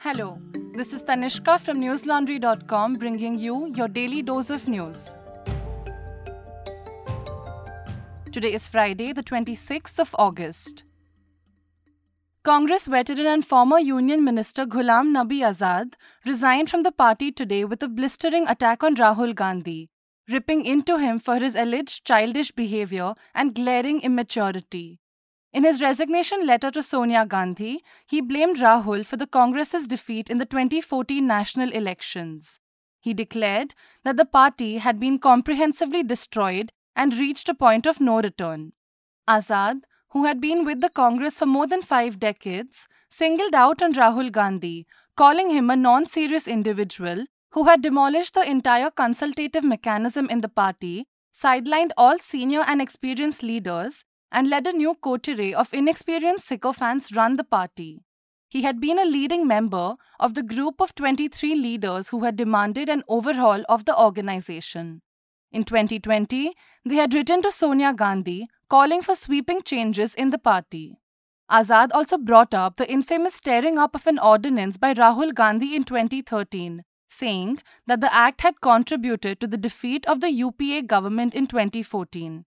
Hello, this is Tanishka from newslaundry.com bringing you your daily dose of news. Today is Friday, the 26th of August. Congress veteran and former Union Minister Ghulam Nabi Azad resigned from the party today with a blistering attack on Rahul Gandhi, ripping into him for his alleged childish behavior and glaring immaturity. In his resignation letter to Sonia Gandhi, he blamed Rahul for the Congress's defeat in the 2014 national elections. He declared that the party had been comprehensively destroyed and reached a point of no return. Azad, who had been with the Congress for more than five decades, singled out on Rahul Gandhi, calling him a non serious individual who had demolished the entire consultative mechanism in the party, sidelined all senior and experienced leaders, and led a new coterie of inexperienced sycophants run the party. He had been a leading member of the group of 23 leaders who had demanded an overhaul of the organization. In 2020, they had written to Sonia Gandhi calling for sweeping changes in the party. Azad also brought up the infamous tearing up of an ordinance by Rahul Gandhi in 2013, saying that the act had contributed to the defeat of the UPA government in 2014.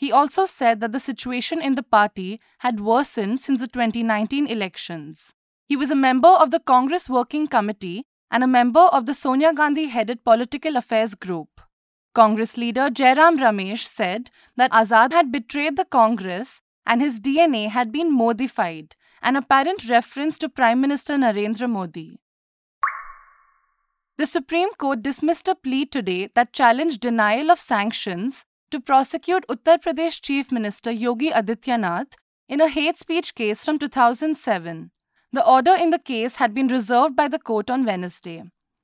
He also said that the situation in the party had worsened since the 2019 elections. He was a member of the Congress Working Committee and a member of the Sonia Gandhi headed Political Affairs Group. Congress leader Jairam Ramesh said that Azad had betrayed the Congress and his DNA had been modified, an apparent reference to Prime Minister Narendra Modi. The Supreme Court dismissed a plea today that challenged denial of sanctions to prosecute Uttar Pradesh Chief Minister Yogi Adityanath in a hate speech case from 2007. The order in the case had been reserved by the court on Wednesday.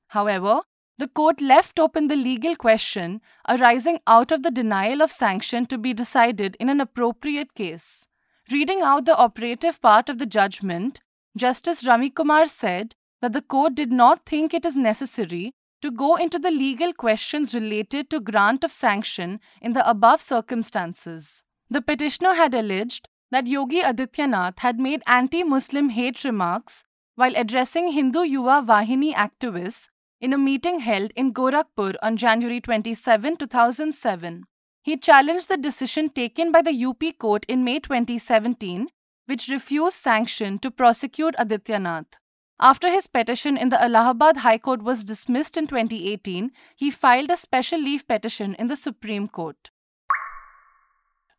However, the court left open the legal question arising out of the denial of sanction to be decided in an appropriate case. Reading out the operative part of the judgment, Justice Ravi Kumar said that the court did not think it is necessary to go into the legal questions related to grant of sanction in the above circumstances. The petitioner had alleged that Yogi Adityanath had made anti Muslim hate remarks while addressing Hindu Yuva Vahini activists in a meeting held in Gorakhpur on January 27, 2007. He challenged the decision taken by the UP court in May 2017, which refused sanction to prosecute Adityanath. After his petition in the Allahabad High Court was dismissed in 2018, he filed a special leave petition in the Supreme Court.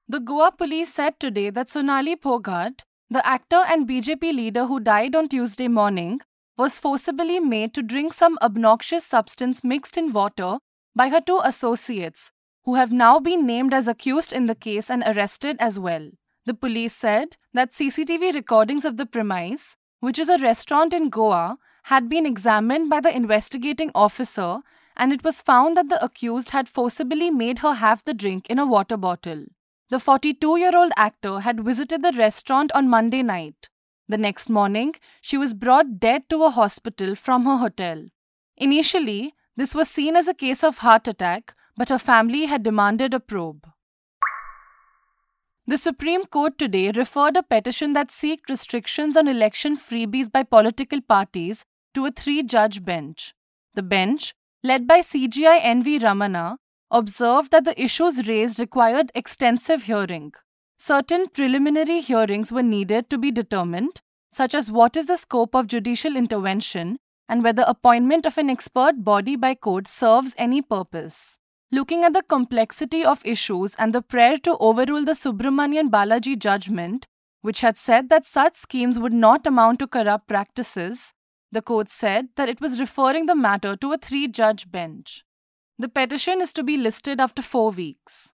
The Goa police said today that Sonali Phogat, the actor and BJP leader who died on Tuesday morning, was forcibly made to drink some obnoxious substance mixed in water by her two associates, who have now been named as accused in the case and arrested as well. The police said that CCTV recordings of the premise, which is a restaurant in Goa, had been examined by the investigating officer and it was found that the accused had forcibly made her have the drink in a water bottle. The 42 year old actor had visited the restaurant on Monday night. The next morning, she was brought dead to a hospital from her hotel. Initially, this was seen as a case of heart attack, but her family had demanded a probe. The Supreme Court today referred a petition that sought restrictions on election freebies by political parties to a three judge bench. The bench, led by CJI NV Ramana, observed that the issues raised required extensive hearing. Certain preliminary hearings were needed to be determined, such as what is the scope of judicial intervention and whether appointment of an expert body by court serves any purpose. Looking at the complexity of issues and the prayer to overrule the Subramanian Balaji judgment, which had said that such schemes would not amount to corrupt practices, the court said that it was referring the matter to a three judge bench. The petition is to be listed after four weeks.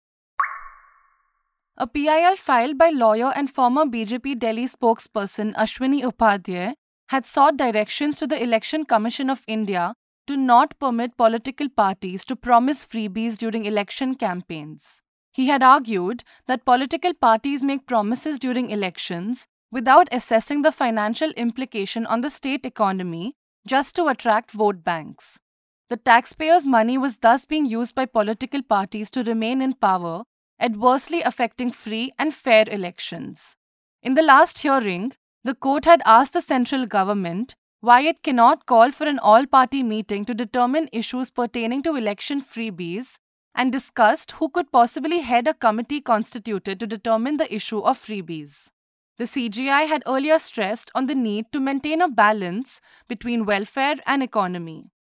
A PIL filed by lawyer and former BJP Delhi spokesperson Ashwini Upadhyay had sought directions to the Election Commission of India to not permit political parties to promise freebies during election campaigns. He had argued that political parties make promises during elections without assessing the financial implication on the state economy just to attract vote banks. The taxpayers' money was thus being used by political parties to remain in power adversely affecting free and fair elections. In the last hearing, the court had asked the central government why it cannot call for an all party meeting to determine issues pertaining to election freebies and discussed who could possibly head a committee constituted to determine the issue of freebies. The CJI had earlier stressed on the need to maintain a balance between welfare and economy.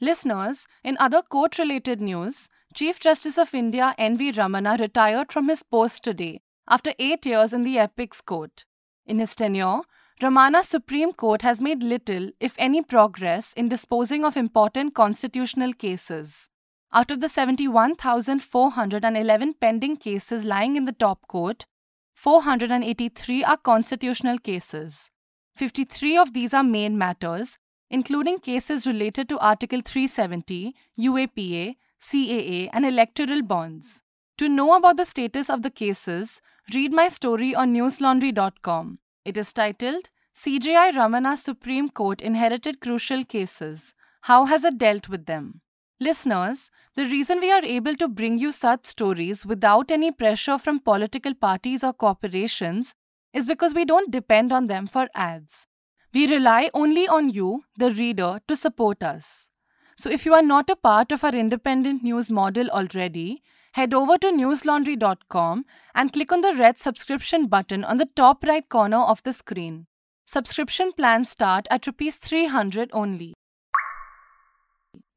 Listeners, in other court related news, Chief Justice of India N.V. Ramana retired from his post today after eight years in the Apex Court. In his tenure, Ramana's Supreme Court has made little, if any, progress in disposing of important constitutional cases. Out of the 71,411 pending cases lying in the top court, 483 are constitutional cases. 53 of these are main matters, including cases related to Article 370, UAPA, CAA, and electoral bonds. To know about the status of the cases, read my story on newslaundry.com. It is titled CJI Ramana Supreme Court Inherited Crucial Cases. How has it dealt with them? Listeners, the reason we are able to bring you such stories without any pressure from political parties or corporations is because we don't depend on them for ads. We rely only on you, the reader, to support us. So if you are not a part of our independent news model already, head over to newslaundry.com and click on the red subscription button on the top right corner of the screen. Subscription plans start at rupees 300 only.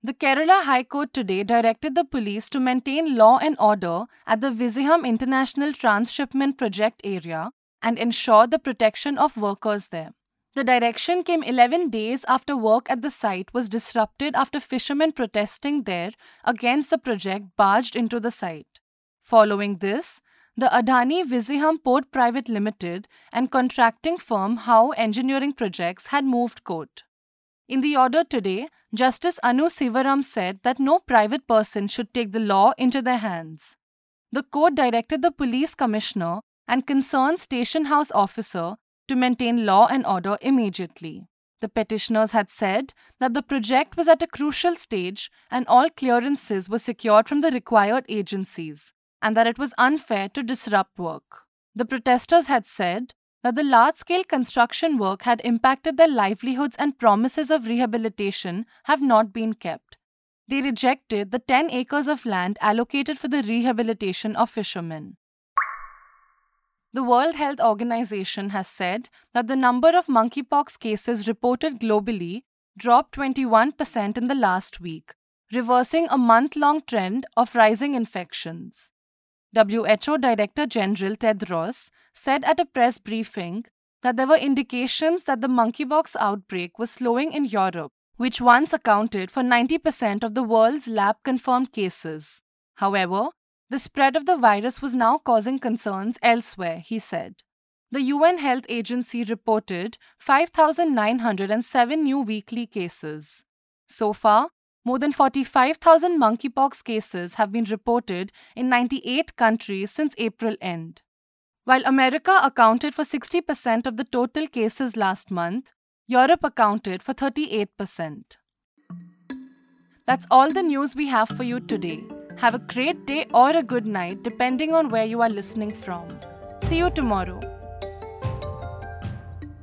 The Kerala High Court today directed the police to maintain law and order at the Vizhinjam International Transshipment Project area and ensure the protection of workers there. The direction came 11 days after work at the site was disrupted after fishermen protesting there against the project barged into the site. Following this, the Adani Vizhinjam Port Private Limited and contracting firm Howe Engineering Projects had moved court. In the order today, Justice Anu Sivaraman said that no private person should take the law into their hands. The court directed the police commissioner and concerned station house officer to maintain law and order immediately. The petitioners had said that the project was at a crucial stage and all clearances were secured from the required agencies, and that it was unfair to disrupt work. The protesters had said that the large scale construction work had impacted their livelihoods and promises of rehabilitation have not been kept. They rejected the 10 acres of land allocated for the rehabilitation of fishermen. The World Health Organization has said that the number of monkeypox cases reported globally dropped 21% in the last week, reversing a month long trend of rising infections. WHO Director General Tedros said at a press briefing that there were indications that the monkeypox outbreak was slowing in Europe, which once accounted for 90% of the world's lab confirmed cases. However, the spread of the virus was now causing concerns elsewhere, he said. The UN Health Agency reported 5,907 new weekly cases. So far, more than 45,000 monkeypox cases have been reported in 98 countries since April end. While America accounted for 60% of the total cases last month, Europe accounted for 38%. That's all the news we have for you today. Have a great day or a good night, depending on where you are listening from. See you tomorrow.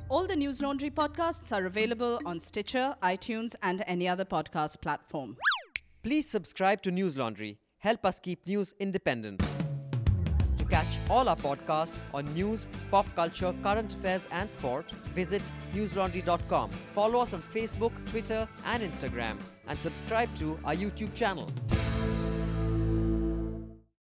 All the News Laundry podcasts are available on Stitcher, iTunes, and any other podcast platform. Please subscribe to News Laundry. Help us keep news independent. To catch all our podcasts on news, pop culture, current affairs, and sport, visit newslaundry.com. Follow us on Facebook, Twitter, and Instagram, and subscribe to our YouTube channel.